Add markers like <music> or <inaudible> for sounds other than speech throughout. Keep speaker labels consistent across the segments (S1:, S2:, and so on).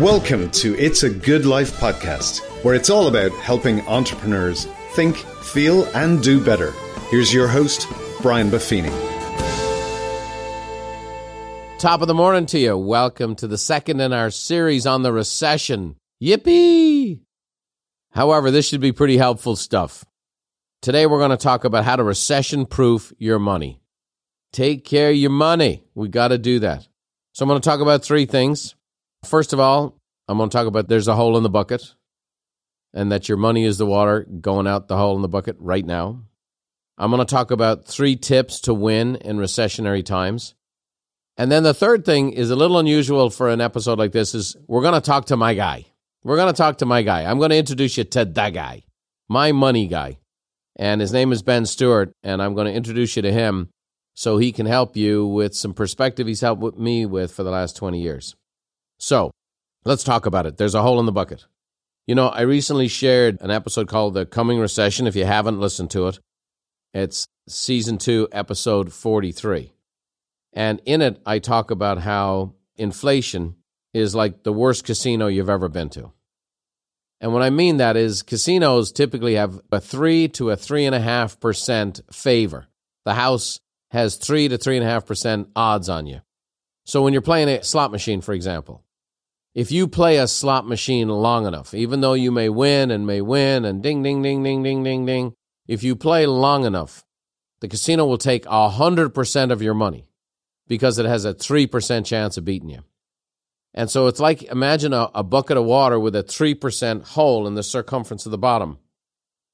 S1: Welcome to It's a Good Life podcast, where it's all about helping entrepreneurs think, feel, and do better. Here's your host, Brian Buffini.
S2: Top of the morning to you. Welcome to the second in our series on the recession. Yippee! However, this should be pretty helpful stuff. Today, we're going to talk about how to recession proof your money. Take care of your money. We got to do that. So, I'm going to talk about three things. First of all, I'm going to talk about there's a hole in the bucket and that your money is the water going out the hole in the bucket right now. I'm going to talk about three tips to win in recessionary times. And then the third thing is a little unusual for an episode like this is we're going to talk to my guy. We're going to talk to my guy. I'm going to introduce you to that guy, my money guy. And his name is Ben Stewart, and I'm going to introduce you to him so he can help you with some perspective he's helped me with for the last 20 years. So let's talk about it. There's a hole in the bucket. You know, I recently shared an episode called The Coming Recession. If you haven't listened to it, it's season two, episode 43. And in it, I talk about how inflation is like the worst casino you've ever been to. And what I mean that is casinos typically have a three to a three and a half percent favor. The house has three to three and a half percent odds on you. So when you're playing a slot machine, for example, if you play a slot machine long enough, even though you may win and may win and ding, ding, ding, ding, ding, ding, ding, if you play long enough, the casino will take 100% of your money because it has a 3% chance of beating you. And so it's like imagine a, a bucket of water with a 3% hole in the circumference of the bottom.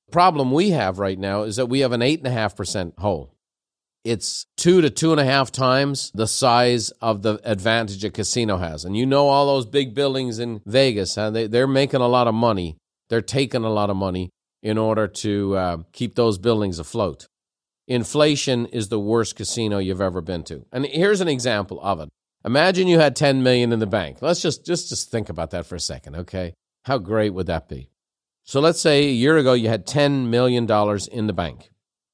S2: The problem we have right now is that we have an 8.5% hole it's two to two and a half times the size of the advantage a casino has. And you know all those big buildings in Vegas, huh? they, they're making a lot of money. They're taking a lot of money in order to uh, keep those buildings afloat. Inflation is the worst casino you've ever been to. And here's an example of it. Imagine you had 10 million in the bank. Let's just just just think about that for a second, okay? How great would that be? So let's say a year ago you had 10 million dollars in the bank.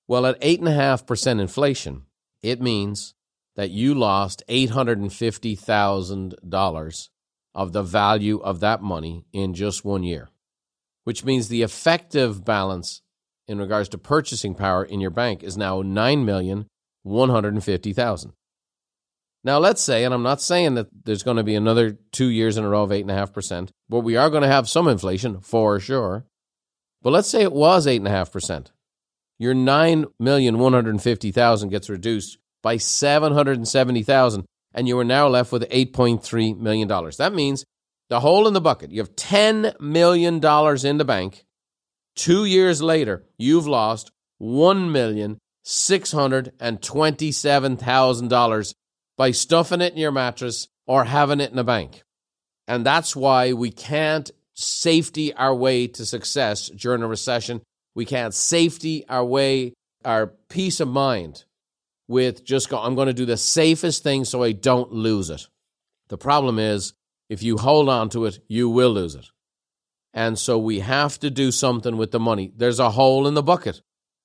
S2: Well, at 8.5% inflation, it means that you lost $850,000 of the value of that money in just one year, which means the effective balance in regards to purchasing power in your bank is now 9,150,000. Now, let's say, and I'm not saying that there's going to be another two years in a row of 8.5%, but we are going to have some inflation for sure. But let's say it was 8.5% your 9,150,000 gets reduced by 770,000 and you are now left with 8.3 million dollars. That means the hole in the bucket. You have 10 million dollars in the bank. 2 years later, you've lost 1,627,000 dollars by stuffing it in your mattress or having it in a bank. And that's why we can't safety our way to success during a recession we can't safety our way, our peace of mind with just go, I'm going to do the safest thing so I don't lose it. The problem is, if you hold on to it, you will lose it. And so we have to do something with the money. There's a hole in the bucket,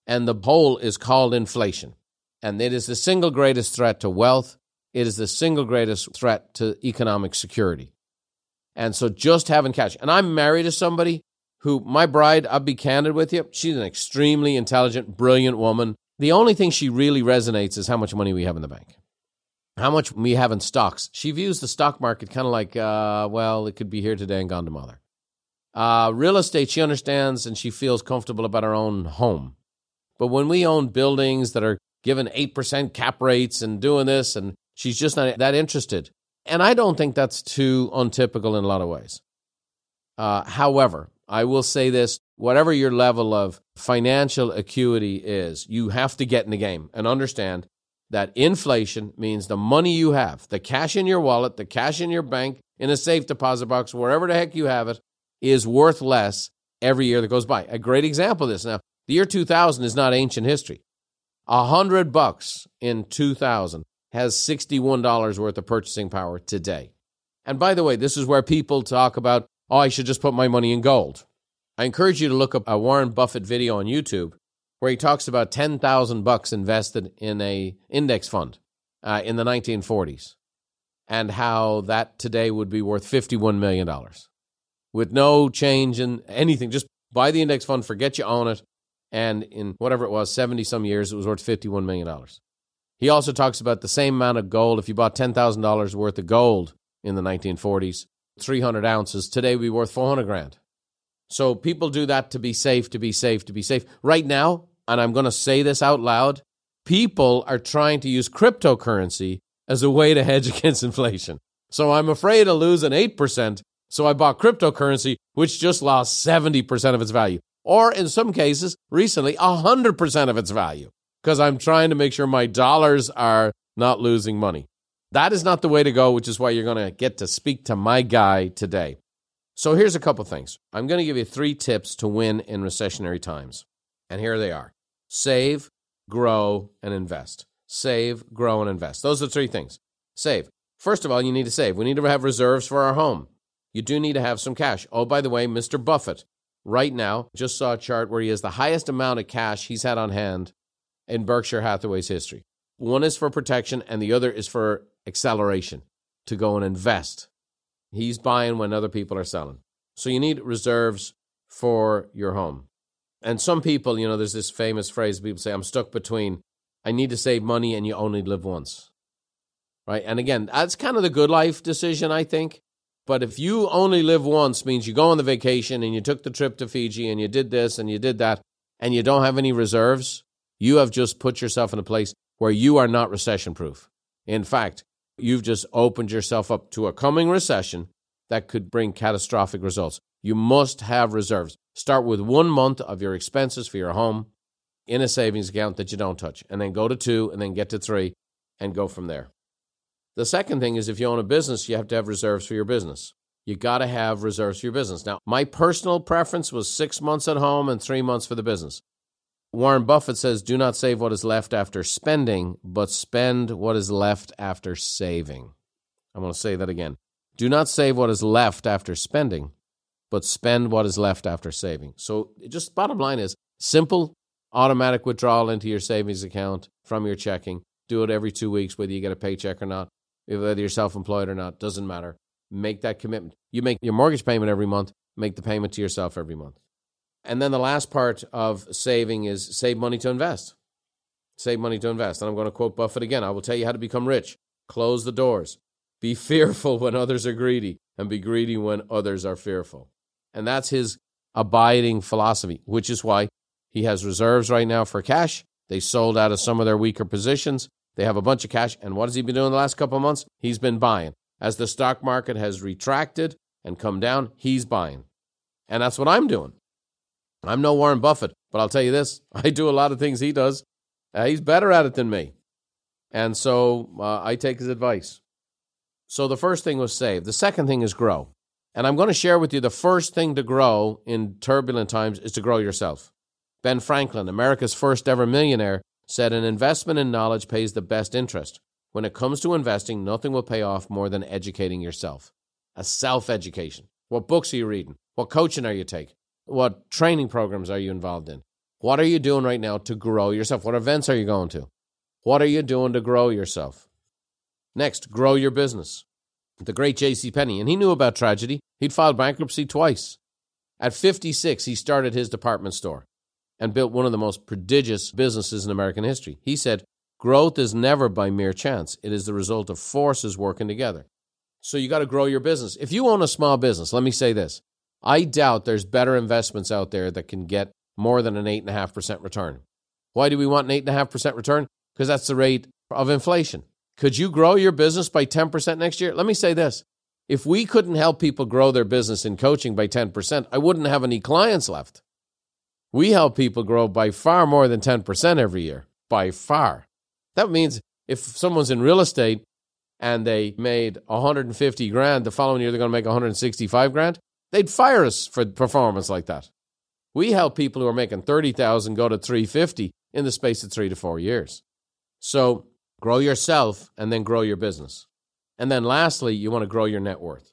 S2: and the hole is called inflation. And it is the single greatest threat to wealth. It is the single greatest threat to economic security. And so just having cash. And I'm married to somebody who, my bride, I'll be candid with you, she's an extremely intelligent, brilliant woman. The only thing she really resonates is how much money we have in the bank, how much we have in stocks. She views the stock market kind of like, uh, well, it could be here today and gone tomorrow. Uh, real estate, she understands and she feels comfortable about her own home. But when we own buildings that are given 8% cap rates and doing this, and she's just not that interested. And I don't think that's too untypical in a lot of ways. Uh, however, I will say this whatever your level of financial acuity is, you have to get in the game and understand that inflation means the money you have, the cash in your wallet, the cash in your bank, in a safe deposit box, wherever the heck you have it, is worth less every year that goes by. A great example of this. Now, the year 2000 is not ancient history. A hundred bucks in 2000 has $61 worth of purchasing power today. And by the way, this is where people talk about oh, I should just put my money in gold. I encourage you to look up a Warren Buffett video on YouTube where he talks about 10,000 bucks invested in a index fund uh, in the 1940s. and how that today would be worth $51 million with no change in anything. Just buy the index fund, forget you own it. And in whatever it was, 70 some years, it was worth $51 million. He also talks about the same amount of gold. If you bought $10,000 worth of gold in the 1940s, 300 ounces, today would be worth 400 grand. So people do that to be safe, to be safe, to be safe. Right now, and I'm going to say this out loud, people are trying to use cryptocurrency as a way to hedge <laughs> against inflation. So I'm afraid of losing 8%. So I bought cryptocurrency, which just lost 70% of its value. Or in some cases, recently, 100% of its value because I'm trying to make sure my dollars are not losing money. That is not the way to go, which is why you're going to get to speak to my guy today. So here's a couple things. I'm going to give you three tips to win in recessionary times. And here they are save, grow, and invest. Save, grow, and invest. Those are the three things. Save. First of all, you need to save. We need to have reserves for our home. You do need to have some cash. Oh, by the way, Mr. Buffett, right now, just saw a chart where he has the highest amount of cash he's had on hand in Berkshire Hathaway's history. One is for protection, and the other is for acceleration to go and invest. He's buying when other people are selling. So you need reserves for your home. And some people, you know, there's this famous phrase people say, I'm stuck between I need to save money and you only live once. Right? And again, that's kind of the good life decision, I think. But if you only live once means you go on the vacation and you took the trip to Fiji and you did this and you did that and you don't have any reserves, you have just put yourself in a place where you are not recession proof. In fact, you've just opened yourself up to a coming recession that could bring catastrophic results. You must have reserves. Start with one month of your expenses for your home in a savings account that you don't touch, and then go to two, and then get to three, and go from there. The second thing is if you own a business, you have to have reserves for your business. You got to have reserves for your business. Now, my personal preference was six months at home and three months for the business. Warren Buffett says, Do not save what is left after spending, but spend what is left after saving. I'm going to say that again. Do not save what is left after spending, but spend what is left after saving. So, just bottom line is simple automatic withdrawal into your savings account from your checking. Do it every two weeks, whether you get a paycheck or not, whether you're self employed or not, doesn't matter. Make that commitment. You make your mortgage payment every month, make the payment to yourself every month. And then the last part of saving is save money to invest. Save money to invest. And I'm going to quote Buffett again I will tell you how to become rich. Close the doors. Be <laughs> fearful when others are greedy, and be greedy when others are fearful. And that's his abiding philosophy, which is why he has reserves right now for cash. They sold out of some of their weaker positions. They have a bunch of cash. And what has he been doing the last couple of months? He's been buying. As the stock market has retracted and come down, he's buying. And that's what I'm doing. I'm no Warren Buffett, but I'll tell you this <laughs> I do a lot of things he does. Uh, he's better at it than me. And so uh, I take his advice. So the first thing was save. The second thing is grow. And I'm going to share with you the first thing to grow in turbulent times is to grow yourself. Ben Franklin, America's first ever millionaire, said an investment in knowledge pays the best interest. When it comes to investing, nothing will pay off more than educating yourself. A self education. What books are you reading? What coaching are you taking? What training programs are you involved in? What are you doing right now to grow yourself? What events are you going to? What are you doing to grow yourself? Next, grow your business. The great J.C. Penney, and he knew about tragedy. He'd filed bankruptcy twice. At 56, he started his department store and built one of the most prodigious businesses in American history. He said, Growth is never by mere chance, it is the result of forces working together. So you got to grow your business. If you own a small business, let me say this I doubt there's better investments out there that can get more than an 8.5% return. Why do we want an 8.5% return? Because that's the rate of inflation. Could you grow your business by 10% next year? Let me say this. If we couldn't help people grow their business in coaching by 10%, I wouldn't have any clients left. We help people grow by far more than 10% every year, by far. That means if someone's in real estate and they made 150 grand, the following year they're going to make 165 grand. They'd fire us for performance like that. We help people who are making 30,000 go to 350 in the space of 3 to 4 years. So, grow yourself and then grow your business. And then lastly, you want to grow your net worth.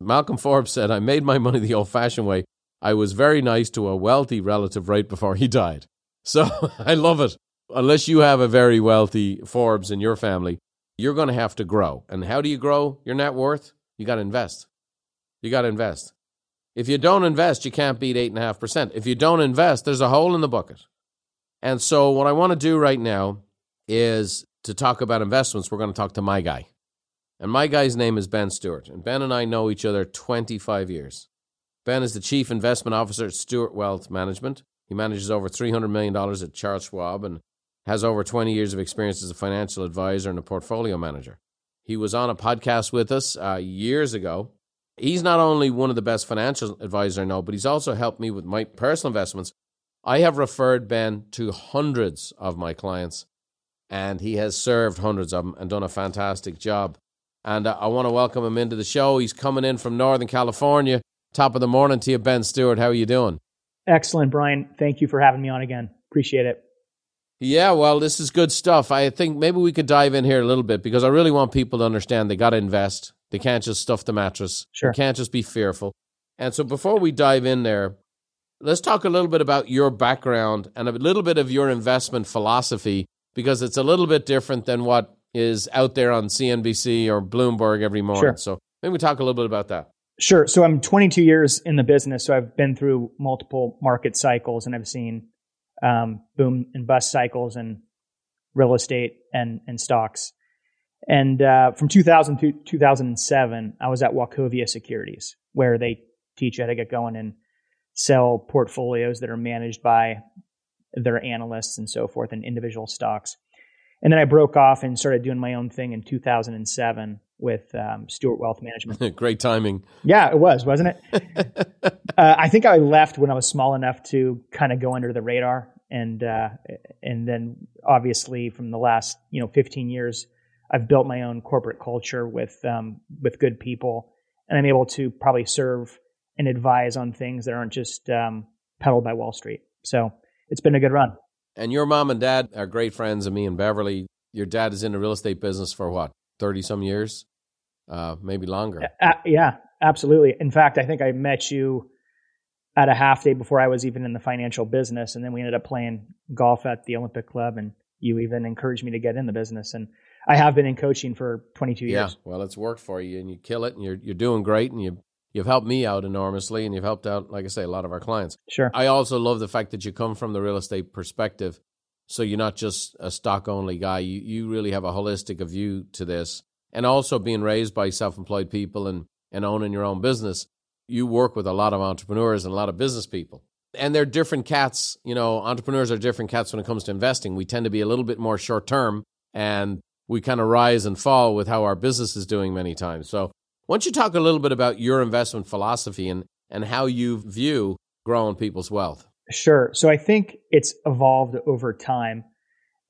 S2: Malcolm Forbes said, "I made my money the old-fashioned way. I was very nice to a wealthy relative right before he died." So, <laughs> I love it. Unless you have a very wealthy Forbes in your family, you're going to have to grow. And how do you grow your net worth? You got to invest. You got to invest. If you don't invest, you can't beat 8.5%. If you don't invest, there's a hole in the bucket. And so, what I want to do right now is to talk about investments. We're going to talk to my guy. And my guy's name is Ben Stewart. And Ben and I know each other 25 years. Ben is the chief investment officer at Stewart Wealth Management. He manages over $300 million at Charles Schwab and has over 20 years of experience as a financial advisor and a portfolio manager. He was on a podcast with us uh, years ago. He's not only one of the best financial advisors I know, but he's also helped me with my personal investments. I have referred Ben to hundreds of my clients, and he has served hundreds of them and done a fantastic job. And uh, I want to welcome him into the show. He's coming in from Northern California. Top of the morning to you, Ben Stewart. How are you doing?
S3: Excellent, Brian. Thank you for having me on again. Appreciate it.
S2: Yeah, well, this is good stuff. I think maybe we could dive in here a little bit because I really want people to understand they got to invest. They can't just stuff the mattress.
S3: Sure.
S2: They can't just be fearful. And so before we dive in there, let's talk a little bit about your background and a little bit of your investment philosophy because it's a little bit different than what is out there on CNBC or Bloomberg every morning.
S3: Sure.
S2: So maybe we talk a little bit about that.
S3: Sure. So I'm 22 years in the business. So I've been through multiple market cycles and I've seen um, boom and bust cycles in real estate and, and stocks. And uh, from 2000 to 2007, I was at Wachovia Securities, where they teach you how to get going and sell portfolios that are managed by their analysts and so forth and individual stocks. And then I broke off and started doing my own thing in 2007 with um, Stewart Wealth Management. <laughs>
S2: Great timing.
S3: Yeah, it was, wasn't it? <laughs> uh, I think I left when I was small enough to kind of go under the radar, and uh, and then obviously from the last you know 15 years, I've built my own corporate culture with um, with good people, and I'm able to probably serve and advise on things that aren't just um, peddled by Wall Street. So it's been a good run.
S2: And your mom and dad are great friends of me and Beverly. Your dad is in the real estate business for what, 30 some years? Uh, maybe longer.
S3: Uh, yeah, absolutely. In fact, I think I met you at a half day before I was even in the financial business. And then we ended up playing golf at the Olympic Club. And you even encouraged me to get in the business. And I have been in coaching for 22 years.
S2: Yeah, well, it's worked for you and you kill it and you're, you're doing great and you You've helped me out enormously, and you've helped out, like I say, a lot of our clients.
S3: Sure.
S2: I also love the fact that you come from the real estate perspective, so you're not just a stock only guy. You you really have a holistic view to this, and also being raised by self employed people and and owning your own business. You work with a lot of entrepreneurs and a lot of business people, and they're different cats. You know, entrepreneurs are different cats when it comes to investing. We tend to be a little bit more short term, and we kind of rise and fall with how our business is doing many times. So why don't you talk a little bit about your investment philosophy and, and how you view growing people's wealth?
S3: Sure. So I think it's evolved over time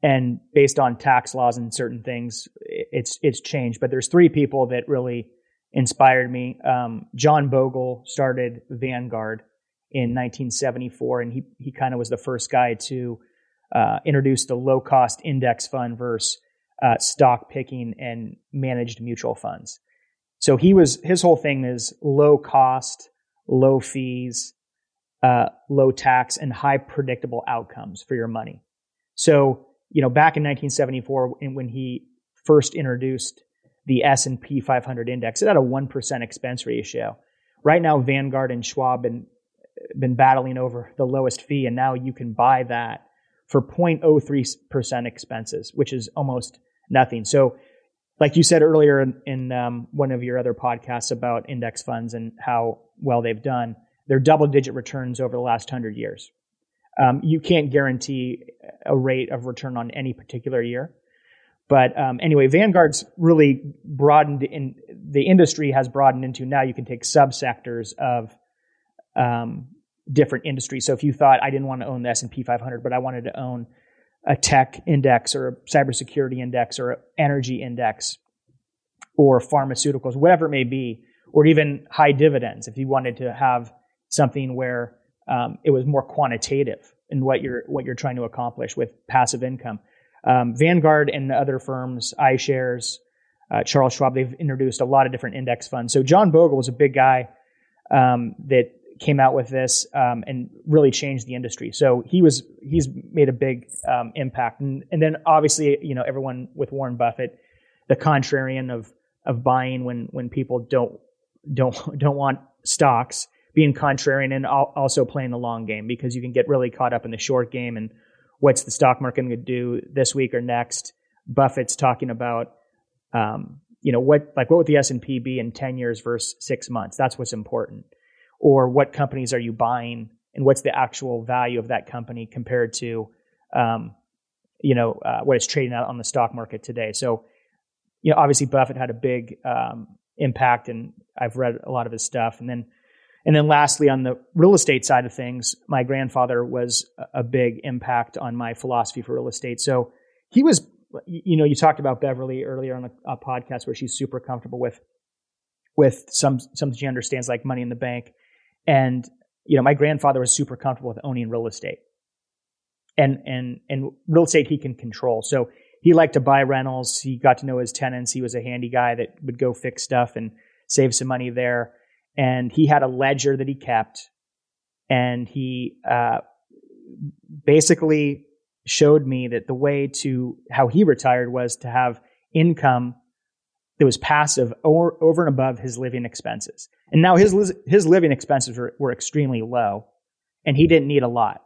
S3: and based on tax laws and certain things, it's, it's changed. But there's three people that really inspired me. Um, John Bogle started Vanguard in 1974, and he, he kind of was the first guy to uh, introduce the low cost index fund versus uh, stock picking and managed mutual funds. So he was his whole thing is low cost, low fees, uh, low tax, and high predictable outcomes for your money. So you know, back in 1974, when he first introduced the S&P 500 index, it had a one percent expense ratio. Right now, Vanguard and Schwab been been battling over the lowest fee, and now you can buy that for 0.03 percent expenses, which is almost nothing. So like you said earlier in, in um, one of your other podcasts about index funds and how well they've done, they're double digit returns over the last hundred years. Um, you can't guarantee a rate of return on any particular year. But um, anyway, Vanguard's really broadened in the industry has broadened into now you can take subsectors of um, different industries. So if you thought I didn't want to own the S and P 500, but I wanted to own a tech index or a cybersecurity index or an energy index or pharmaceuticals, whatever it may be, or even high dividends. If you wanted to have something where um, it was more quantitative in what you're what you're trying to accomplish with passive income, um, Vanguard and other firms, iShares, uh, Charles Schwab, they've introduced a lot of different index funds. So John Bogle was a big guy um, that came out with this um, and really changed the industry. So he was he's made a big um, impact, and and then obviously you know everyone with Warren Buffett, the contrarian of of buying when when people don't don't <laughs> don't want stocks, being contrarian and also playing the long game because you can get really caught up in the short game and what's the stock market going to do this week or next. Buffett's talking about, um, you know, what like what would the S and P be in ten years versus six months? That's what's important. Or what companies are you buying, and what's the actual value of that company compared to, um, you know, uh, what it's trading out on the stock market today. So, you know, obviously Buffett had a big um, impact, and I've read a lot of his stuff. And then, and then lastly, on the real estate side of things, my grandfather was a big impact on my philosophy for real estate. So he was you know, you talked about Beverly earlier on a, a, podcast where she's super comfortable with with some something she understands like money in the bank, and you know, my grandfather was super comfortable with owning real estate, and and and real estate he can control. So he liked to buy rentals. He got to know his tenants. He was a handy guy that would go fix stuff and save some money there. And he had a ledger that he kept, and he uh, basically showed me that the way to how he retired was to have income that was passive or, over and above his living expenses. And now his his living expenses were, were extremely low, and he didn't need a lot,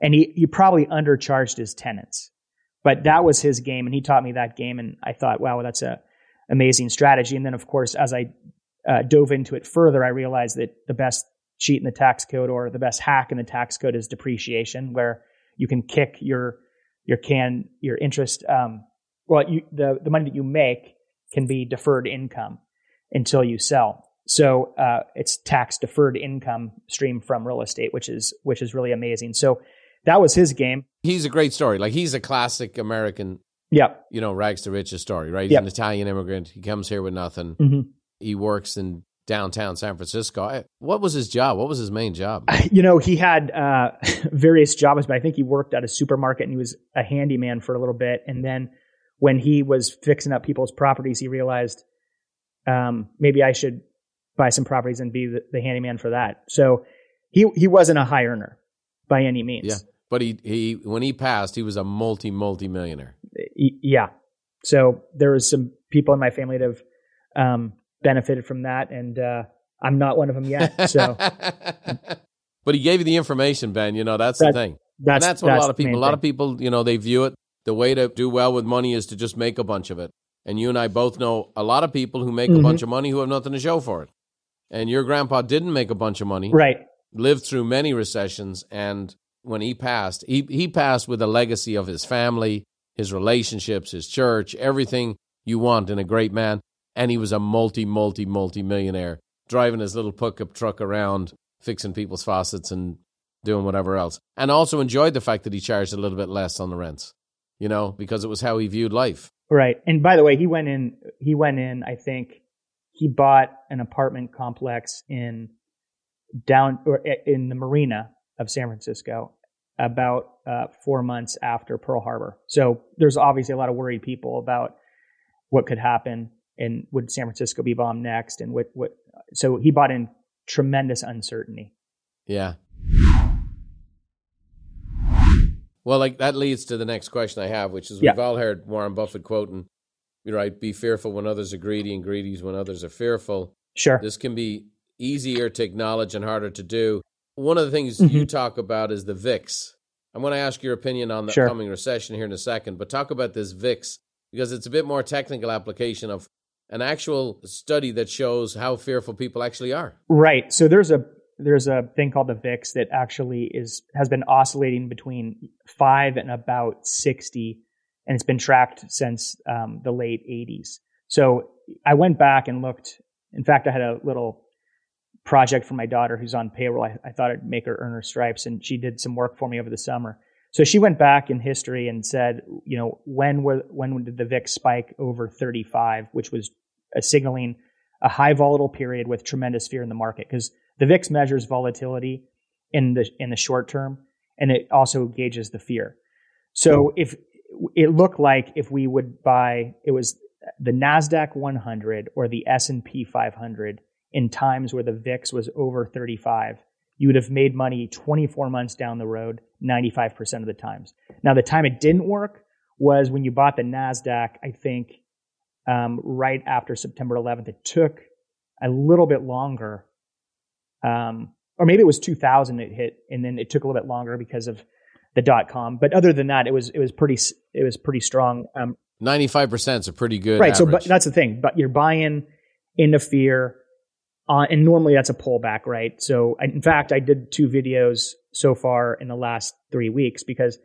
S3: and he he probably undercharged his tenants. But that was his game, and he taught me that game, and I thought, wow, that's a amazing strategy. And then, of course, as I uh, dove into it further, I realized that the best cheat in the tax code or the best hack in the tax code is depreciation, where you can kick your your can your interest. Um, well, you, the the money that you make can be deferred income until you sell. So uh, it's tax deferred income stream from real estate, which is which is really amazing. So that was his game.
S2: He's a great story. Like he's a classic American.
S3: Yeah.
S2: You know, rags to riches story, right? He's
S3: yep.
S2: an Italian immigrant. He comes here with nothing.
S3: Mm-hmm.
S2: He works in downtown San Francisco. What was his job? What was his main job? <laughs>
S3: You know, he had uh, <laughs> various jobs, but I think he worked at a supermarket and he was a handyman for a little bit. And then when he was fixing up people's properties, he realized um, maybe I should buy some properties and be the, the, handyman for that. So he he wasn't a high earner by any means.
S2: Yeah, but he he when he passed, he was a multi multi millionaire.
S3: Yeah. So there was some people in my family that have um, benefited from that, and uh, I'm not one of them yet. So, <laughs>
S2: but he gave you the information, Ben. You know that's, that's the thing. That's, that's what that's a lot of people. A lot thing. of people, you know, they view it. The way to do well with money is to just make a bunch of it. And you and I both know a lot of people who make mm-hmm. a bunch of money who have nothing to show for it. And your grandpa didn't make a bunch of money,
S3: right?
S2: Lived through many recessions, and when he passed, he he passed with a legacy of his family, his relationships, his church, everything you want in a great man and he was a multi, multi, multi millionaire driving his little pickup truck around, fixing people's faucets and doing whatever else. And also enjoyed the fact that he charged a little bit less on the rents, you know, because it was how he viewed life.
S3: Right. And by the way, he went in, he went in, I think he bought an apartment complex in down or in the marina of San Francisco about uh, four months after Pearl Harbor. So there's obviously a lot of worried people about what could happen and would San Francisco be bombed next? And what what? So he bought in tremendous uncertainty.
S2: Yeah. Well, like that leads to the next question I have, which is we've all heard Warren Buffett quoting, "You're right? Be fearful when others are greedy, and greedy when others are fearful.
S3: Sure.
S2: This can be easier to acknowledge and harder to do. One of the things mm-hmm. you talk about is the VIX. I'm going to ask your opinion on the sure. coming recession here in a second, but talk about this VIX because it's a bit more technical application of an actual study that shows how fearful people actually are.
S3: Right. So there's a there's a thing called the VIX that actually is has been oscillating between five and about sixty, and it's been tracked since um, the late '80s. So I went back and looked. In fact, I had a little project for my daughter who's on payroll. I, I thought I'd make her earn her stripes, and she did some work for me over the summer. So she went back in history and said, you know, when were when did the VIX spike over 35, which was signaling a high volatile period with tremendous fear in the market because the VIX measures volatility in the in the short term and it also gauges the fear. So if it looked like if we would buy it was the Nasdaq 100 or the S&P 500 in times where the VIX was over 35 you would have made money 24 months down the road 95% of the times. Now, the time it didn't work was when you bought the NASDAQ, I think, um, right after September 11th. It took a little bit longer, um, or maybe it was 2000 it hit, and then it took a little bit longer because of the dot com. But other than that, it was it was pretty it was pretty strong. Um,
S2: Ninety five percent is a pretty good
S3: right.
S2: Average.
S3: So, but that's the thing. But you're buying into fear, uh, and normally that's a pullback, right? So, in fact, I did two videos so far in the last three weeks because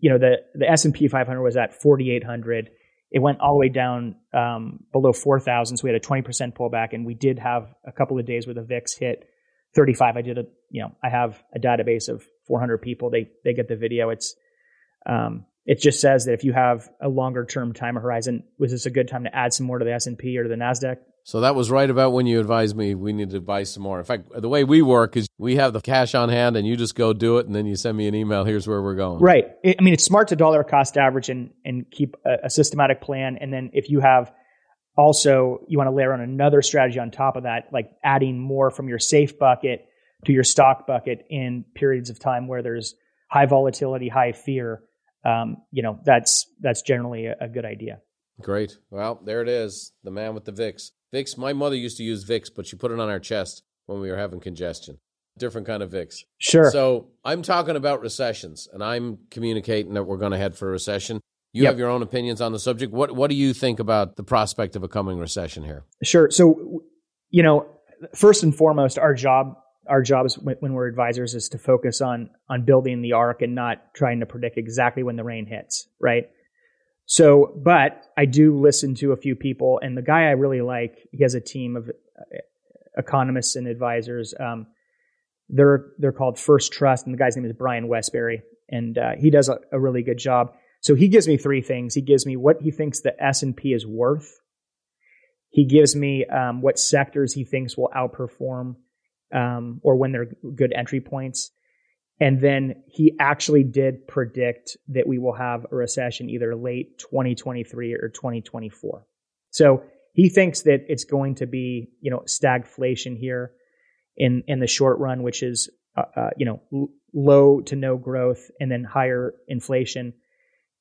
S3: you know the the S and P 500 was at 4,800. It went all the way down um, below 4,000, so we had a 20% pullback, and we did have a couple of days where the VIX hit 35. I did a you know I have a database of 400 people. They they get the video. It's um, it just says that if you have a longer term time horizon, was this a good time to add some more to the S and P or to the Nasdaq?
S2: So that was right about when you advised me we need to buy some more. In fact, the way we work is we have the cash on hand and you just go do it and then you send me an email. Here's where we're going.
S3: Right. I mean, it's smart to dollar cost average and, and keep a, a systematic plan. And then if you have also, you want to layer on another strategy on top of that, like adding more from your safe bucket to your stock bucket in periods of time where there's high volatility, high fear. Um, you know, that's, that's generally a, a good idea.
S2: Great. Well, there it is. The man with the VIX. Vicks. My mother used to use Vicks, but she put it on our chest when we were having congestion. Different kind of Vicks.
S3: Sure.
S2: So I'm talking about recessions, and I'm communicating that we're going to head for a recession. You
S3: Yep.
S2: have your own opinions on the subject. What What do you think about the prospect of a coming recession here?
S3: Sure. So, you know, first and foremost, our job, our job is when, when we're advisors is to focus on on building the arc and not trying to predict exactly when the rain hits, right? So, but I do listen to a few people, and the guy I really like, he has a team of uh, economists and advisors. Um, they're they're called First Trust, and the guy's name is Brian Wesbury, and uh, he does a, a really good job. So he gives me three things. He gives me what he thinks the S and P is worth. He gives me um, what sectors he thinks will outperform um, or when they're good entry points. And then he actually did predict that we will have a recession either late 2023 or 2024. So he thinks that it's going to be, you know, stagflation here in, in the short run, which is, uh, uh, you know, l- low to no growth and then higher inflation.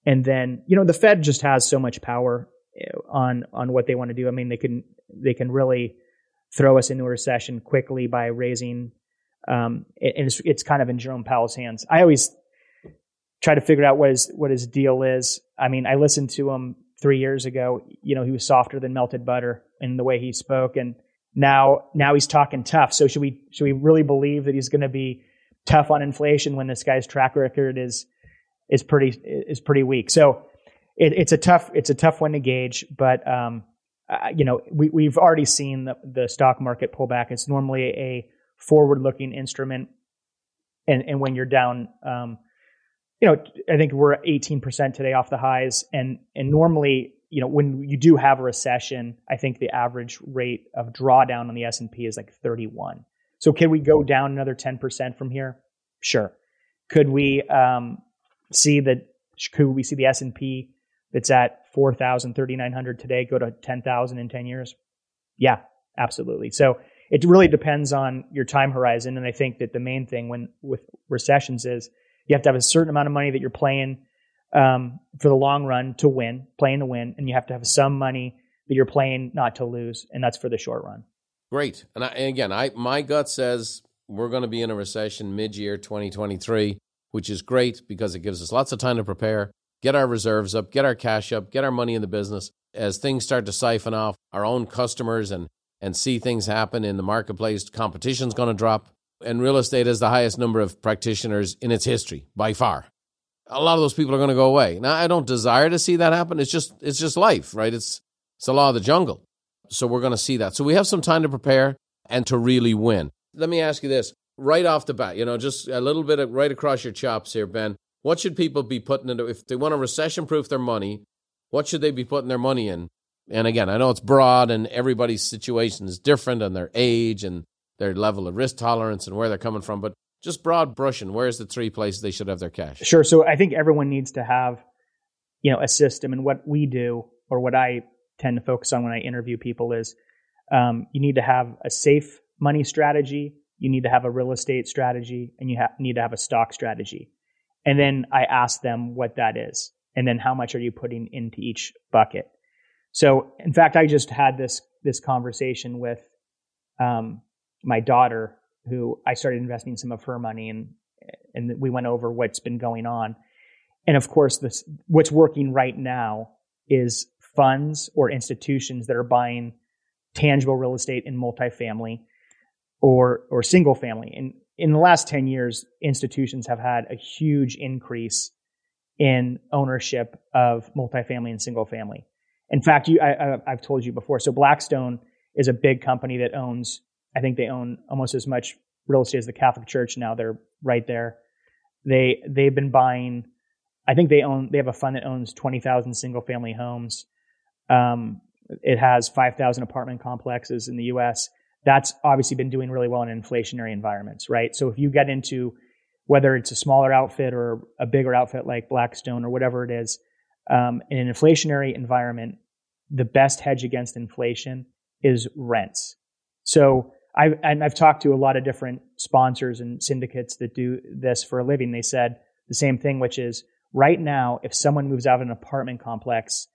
S3: And then, you know, the Fed just has so much power uh, on, on what they want to do. I mean, they can, they can really throw us into a recession quickly by raising um, and it's, it's kind of in Jerome Powell's hands. I always try to figure out what his what his deal is. I mean, I listened to him three years ago. You know, he was softer than melted butter in the way he spoke, and now now he's talking tough. So should we should we really believe that he's going to be tough on inflation when this guy's track record is is pretty is pretty weak? So it, it's a tough it's a tough one to gauge, but um, uh, you know we we've already seen the, the stock market pull back. It's normally a forward looking instrument. And, and when you're down, um, you know, I think we're 18% today off the highs. And, and normally, you know, when you do have a recession, I think the average rate of drawdown on the S&P is like 31. So can we go down another 10% from here? Sure. Could we, um, see that, could we see the S&P that's at 4,000, 3,900 today go to 10,000 in 10 years? Yeah, absolutely. So, it really depends on your time horizon. And I think that the main thing when with recessions is you have to have a certain amount of money that you're playing um, for the long run to win, playing to win, and you have to have some money that you're playing not to lose, and that's for the short run.
S2: Great. And, I, and again, I my gut says we're going to be in a recession mid-year 2023, which is great because it gives us lots of time to prepare, get our reserves up, get our cash up, get our money in the business. As things start to siphon off, our own customers and and see things happen in the marketplace, competition's going to drop. And real estate has the highest number of practitioners in its history by far. A lot of those people are going to go away. Now, I don't desire to see that happen. It's just it's just life, right? It's it's the law of the jungle. So we're going to see that. So we have some time to prepare and to really win. Let me ask you this right off the bat, you know, just a little bit of right across your chops here, Ben. What should people be putting into if they want to recession proof their money? What should they be putting their money in? And again, I know it's broad and everybody's situation is different and their age and their level of risk tolerance and where they're coming from, but just broad brushing, where's the three places they should have their cash?
S3: Sure. So I think everyone needs to have, you know, a system. And what we do, or what I tend to focus on when I interview people, is um, you need to have a safe money strategy, you need to have a real estate strategy, and you ha- need to have a stock strategy. And then I ask them what that is, and then how much are you putting into each bucket. So, in fact, I just had this this conversation with um, my daughter, who I started investing some of her money, and and we went over what's been going on. And of course, this what's working right now is funds or institutions that are buying tangible real estate in multifamily or or single family. And in the last 10 years, institutions have had a huge increase in ownership of multifamily and single family. In fact, you, I, have told you before. So Blackstone is a big company that owns, I think they own almost as much real estate as the Catholic Church. Now they're right there. They, they've been buying, I think they own, they have a fund that owns 20,000 single family homes. Um, it has 5,000 apartment complexes in the US. That's obviously been doing really well in inflationary environments, right? So if you get into whether it's a smaller outfit or a bigger outfit like Blackstone or whatever it is, um, in an inflationary environment, the best hedge against inflation is rents. So I've, and I've talked to a lot of different sponsors and syndicates that do this for a living. They said the same thing, which is right now, if someone moves out of an apartment complex,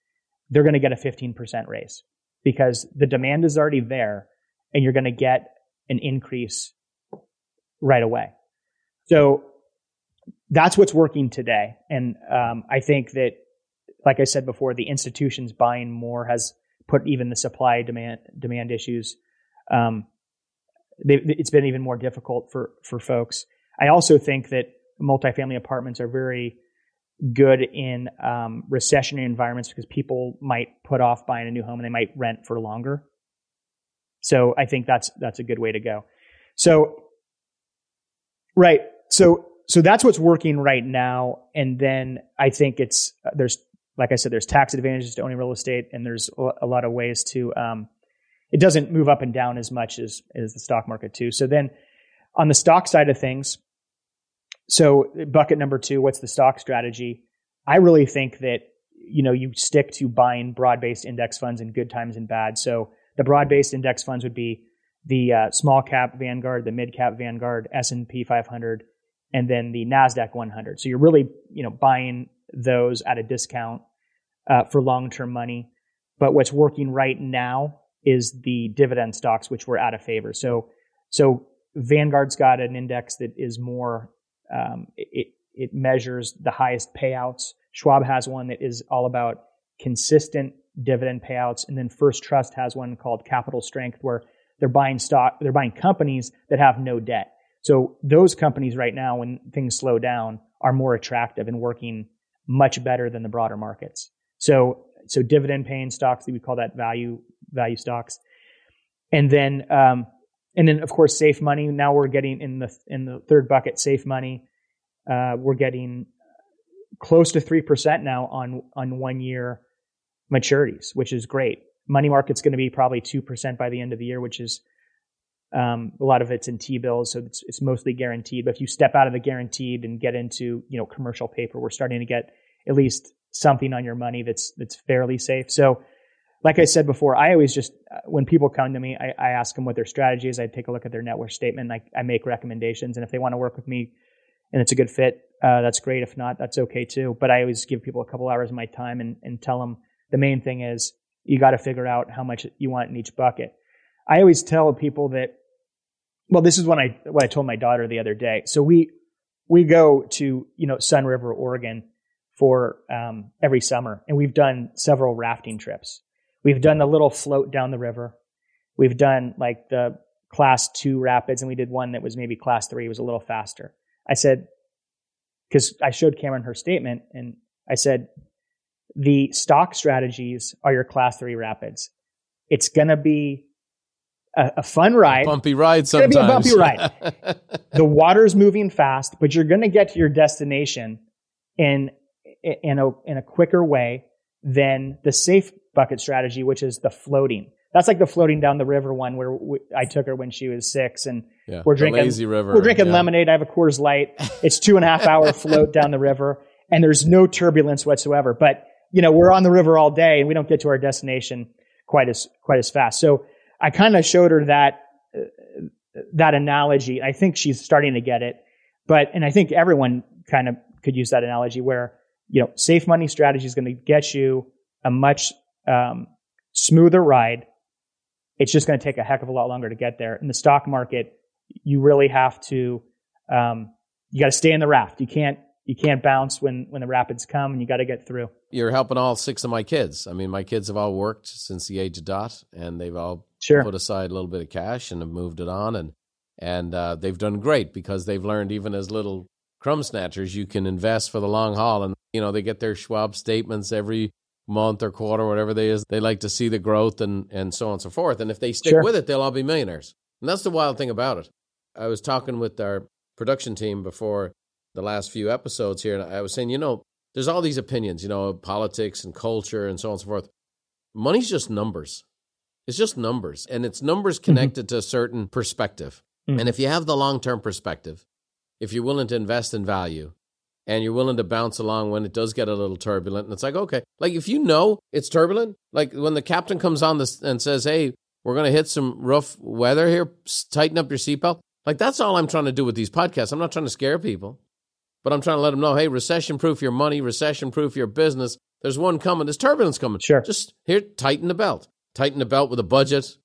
S3: they're going to get a 15% raise because the demand is already there and you're going to get an increase right away. So that's what's working today. And um, I think that, like I said before, the institutions buying more has put even the supply demand demand issues. Um, they, it's been even more difficult for for folks. I also think that multifamily apartments are very good in um, recessionary environments because people might put off buying a new home and they might rent for longer. So I think that's that's a good way to go. So right, so so that's what's working right now, and then I think it's there's like I said, there's tax advantages to owning real estate, and there's a lot of ways to. Um, it doesn't move up and down as much as as the stock market too. So then, on the stock side of things, so bucket number two, what's the stock strategy? I really think that you know you stick to buying broad based index funds in good times and bad. So the broad based index funds would be the uh, small cap Vanguard, the mid cap Vanguard, S and P 500, and then the Nasdaq 100. So you're really you know buying those at a discount uh, for long term money. But what's working right now is the dividend stocks, which were out of favor. So so Vanguard's got an index that is more um, it it measures the highest payouts. Schwab has one that is all about consistent dividend payouts. And then First Trust has one called Capital Strength where they're buying stock, they're buying companies that have no debt. So those companies right now, when things slow down, are more attractive and working much better than the broader markets. So, so dividend paying stocks, we call that value, value stocks. And then, um, and then of course, safe money. Now we're getting in the, in the third bucket, safe money. Uh, we're getting close to 3% now on, on one year maturities, which is great. Money market's going to be probably 2% by the end of the year, which is um, a lot of it's in T bills, so it's, it's mostly guaranteed. But if you step out of the guaranteed and get into you know commercial paper, we're starting to get at least something on your money that's that's fairly safe. So, like I said before, I always just when people come to me, I, I ask them what their strategy is. I take a look at their net worth statement. I, I make recommendations, and if they want to work with me and it's a good fit, uh, that's great. If not, that's okay too. But I always give people a couple hours of my time and, and tell them the main thing is you got to figure out how much you want in each bucket. I always tell people that, well, this is what I, what I told my daughter the other day. So we, we go to, you know, Sunriver, Oregon for, um, every summer and we've done several rafting trips. We've done the little float down the river. We've done like the class two rapids and we did one that was maybe class three, it was a little faster. I said, cause I showed Cameron her statement and I said, the stock strategies are your class three rapids. It's going to be a, a, fun ride.
S2: A bumpy ride sometimes.
S3: It's going to be a bumpy ride. <laughs> the water's moving fast, but you're going to get to your destination in, in a, in a quicker way than the safe bucket strategy, which is the floating. That's like the floating down the river one where we, I took her when she was six and
S2: yeah,
S3: we're drinking,
S2: lazy river.
S3: we're drinking
S2: yeah.
S3: lemonade. I have a Coors Light. It's two and a half hour <laughs> float down the river and there's no turbulence whatsoever. But you know, we're on the river all day and we don't get to our destination quite as, quite as fast. So I kind of showed her that, uh, that analogy. I think she's starting to get it, but, and I think everyone kind of could use that analogy where, you know, safe money strategy is going to get you a much, um, smoother ride. It's just going to take a heck of a lot longer to get there. In the stock market, you really have to, um, you got to stay in the raft. You can't, you can't bounce when, when the rapids come and you got to get through.
S2: You're helping all six of my kids. I mean, my kids have all worked since the age of dot and they've all
S3: sure.
S2: put aside a little bit of cash and have moved it on. And, and uh, they've done great because they've learned even as little crumb snatchers, you can invest for the long haul. And, you know, they get their Schwab statements every month or quarter, whatever they is. They like to see the growth and, and so on and so forth. And if they stick
S3: Sure.
S2: with it, they'll all be millionaires. And that's the wild thing about it. I was talking with our production team before the last few episodes here, and I was saying, you know, there's all these opinions, you know, politics and culture and so on and so forth. Money's just numbers. It's just numbers, and it's numbers connected to a certain perspective.
S3: Mhm.
S2: And if you have the long term perspective, if you're willing to invest in value, and you're willing to bounce along when it does get a little turbulent, and it's like, okay, like if you know it's turbulent, like when the captain comes on this and says, hey, we're going to hit some rough weather here, tighten up your seatbelt. Like that's all I'm trying to do with these podcasts. I'm not trying to scare people, but I'm trying to let them know, hey, recession proof your money, recession proof your business. There's one coming. There's turbulence coming.
S3: Sure.
S2: Just here, tighten the belt. Tighten the belt with a budget.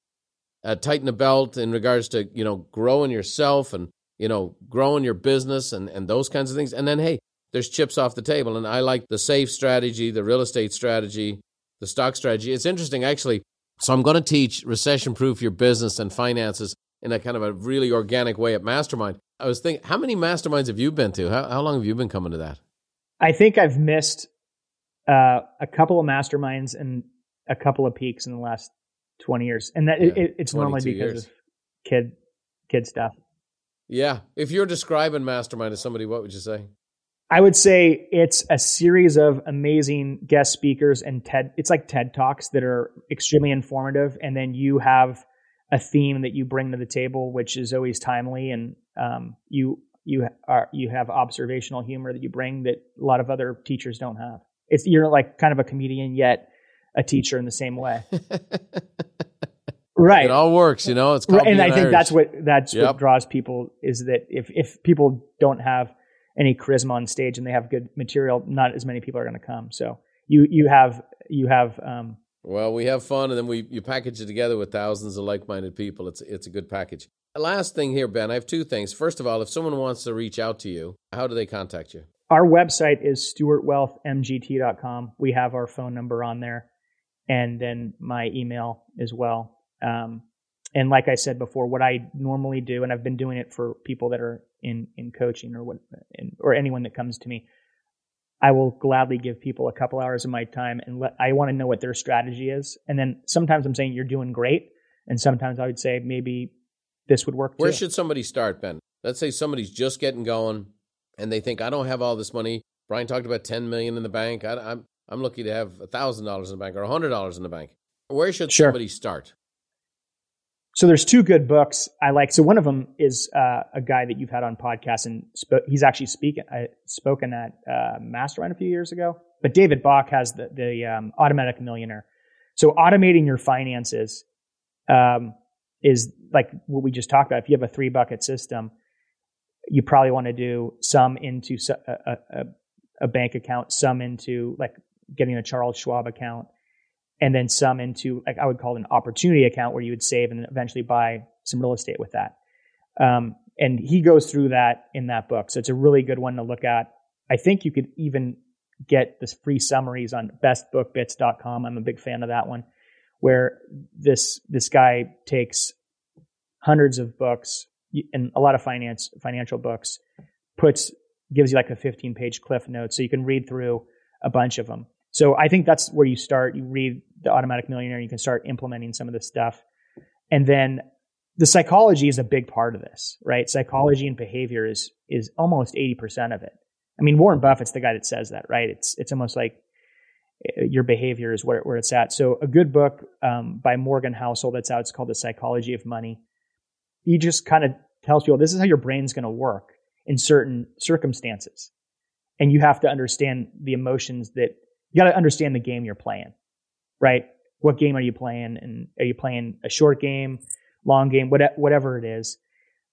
S2: Uh, tighten the belt in regards to you know growing yourself and you know growing your business and and those kinds of things. And then hey, there's chips off the table. And I like the safe strategy, the real estate strategy, the stock strategy. It's interesting actually. So I'm going to teach recession proof your business and finances in a kind of a really organic way at Mastermind. I was thinking, how many masterminds have you been to? How, how long have you been coming to that?
S3: I think I've missed uh, a couple of masterminds and a couple of peaks in the last 20 years. And that
S2: Yeah,
S3: it, it's normally because
S2: years.
S3: of kid, kid stuff.
S2: Yeah. If you're describing Mastermind to somebody, what would you say?
S3: I would say it's a series of amazing guest speakers and TED. It's like TED Talks that are extremely informative. And then you have a theme that you bring to the table, which is always timely. And um, you, you are, you have observational humor that you bring that a lot of other teachers don't have. It's, you're like kind of a comedian, yet a teacher in the same way. <laughs> Right.
S2: It all works, you know. It's called
S3: and I think
S2: Irish.
S3: that's what that's
S2: Yep.
S3: what draws people is that if if people don't have any charisma on stage and they have good material, not as many people are going to come. So you you have you have um,
S2: Well, we have fun, and then we you package it together with thousands of like-minded people. It's it's a good package. Last thing here, Ben. I have two things. First of all, if someone wants to reach out to you, how do they contact you?
S3: our website is stewartwealthmgt.com. We have our phone number on there, and then my email as well. Um, and like I said before, what I normally do, and I've been doing it for people that are in in coaching or what, in, or anyone that comes to me, I will gladly give people a couple hours of my time, and let, I want to know what their strategy is. And then sometimes I'm saying you're doing great, and sometimes I would say maybe this would work.
S2: Where
S3: too.
S2: should somebody start, Ben? Let's say somebody's just getting going, and they think I don't have all this money. Brian talked about ten million in the bank. I, I'm I'm lucky to have thousand dollars in the bank or hundred dollars in the bank. Where should
S3: Sure.
S2: somebody start?
S3: So there's two good books I like. So one of them is uh, a guy that you've had on podcast, and sp- he's actually speaking uh, spoken at uh, Mastermind a few years ago. But David Bach has the the um, Automatic Millionaire. So automating your finances um, is like what we just talked about. If you have a three bucket system, you probably want to do some into a bank account, some into like getting a Charles Schwab account, and then some into like I would call it an opportunity account where you would save and then eventually buy some real estate with that. Um, and he goes through that in that book, so it's a really good one to look at. I think you could even get this free summaries on bestbookbits.com. I'm a big fan of that one, where this this guy takes hundreds of books and a lot of finance financial books, puts gives you like a 15 page cliff note so you can read through a bunch of them. So I think that's where you start. You read the Automatic Millionaire, you can start implementing some of this stuff. And then the psychology is a big part of this, right? Psychology and behavior is is almost 80% of it. I mean, Warren Buffett's the guy that says that, right? It's it's almost like uh, your behavior is where, where it's at. So a good book um, by Morgan Housel that's out. It's called The Psychology of Money. He just kind of tells people this is how your brain's going to work in certain circumstances, and you have to understand the emotions that you got to understand the game you're playing, right? What game are you playing, and are you playing a short game, long game, whatever it is?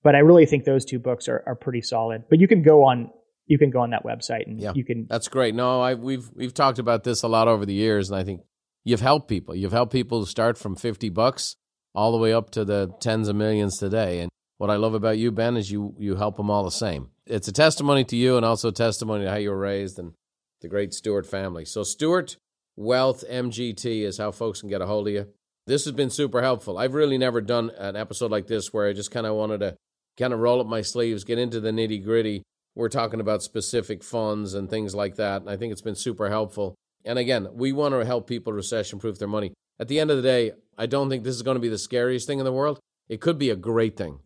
S3: But I really think those two books are, are pretty solid. But you can go on you can go on that website and
S2: Yeah.
S3: you can
S2: That's great. No, I we've we've talked about this a lot over the years, and I think you've helped people. You've helped people start from 50 bucks all the way up to the tens of millions today. And what I love about you, Ben, is you you help them all the same. It's a testimony to you and also a testimony to how you were raised and the great Stewart family. So Stewart Wealth MGT is how folks can get a hold of you. This has been super helpful. I've really never done an episode like this where I just kind of wanted to kind of roll up my sleeves, get into the nitty gritty. We're talking about specific funds and things like that. And I think it's been super helpful. And again, we want to help people recession proof their money. At the end of the day, I don't think this is going to be the scariest thing in the world. It could be a great thing.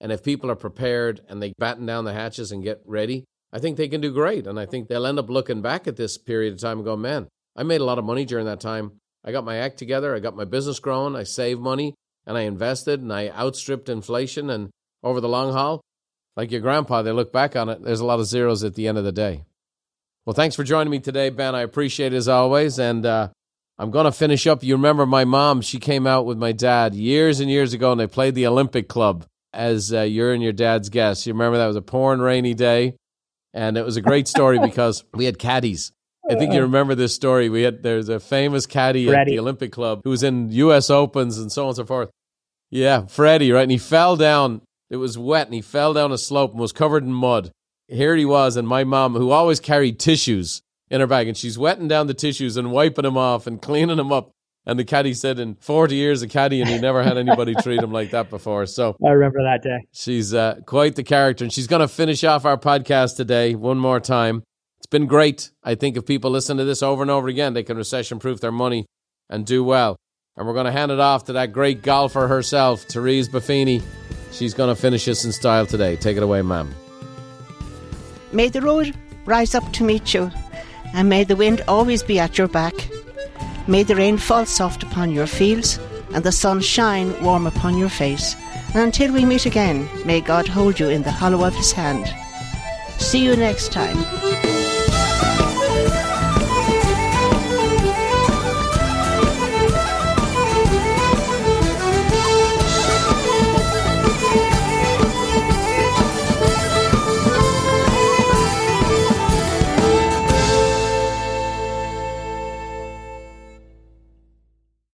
S2: And if people are prepared and they batten down the hatches and get ready, I think they can do great. And I think they'll end up looking back at this period of time and go, man, I made a lot of money during that time. I got my act together, I got my business growing, I saved money, and I invested, and I outstripped inflation. And over the long haul, like your grandpa, they look back on it, there's a lot of zeros at the end of the day. Well, thanks for joining me today, Ben. I appreciate it as always. And uh, I'm going to finish up. You remember my mom, she came out with my dad years and years ago, and they played the Olympic Club as uh, you're and your dad's guest. You remember that was a pouring rainy day, and it was a great story <laughs> because we had caddies. I think you remember this story. We had there's a famous caddy at the Olympic Club who was in U.S. Opens and so on and so forth. Yeah, Freddie, right? And he fell down. It was wet, and he fell down a slope and was covered in mud. Here he was, and my mom, who always carried tissues in her bag, and she's wetting down the tissues and wiping them off and cleaning them up. And the caddy said, in 40 years of caddy, and he never had anybody <laughs> treat him like that before. So
S3: I remember that day.
S2: She's uh, quite the character, and she's going to finish off our podcast today one more time. It's been great. I think if people listen to this over and over again, they can recession proof their money and do well. And we're going to hand it off to that great golfer herself, Therese Buffini. She's going to finish us in style today. Take it away, ma'am.
S4: May the road rise up to meet you, and may the wind always be at your back. May the rain fall soft upon your fields, and the sun shine warm upon your face. And until we meet again, may God hold you in the hollow of his hand. See you next time.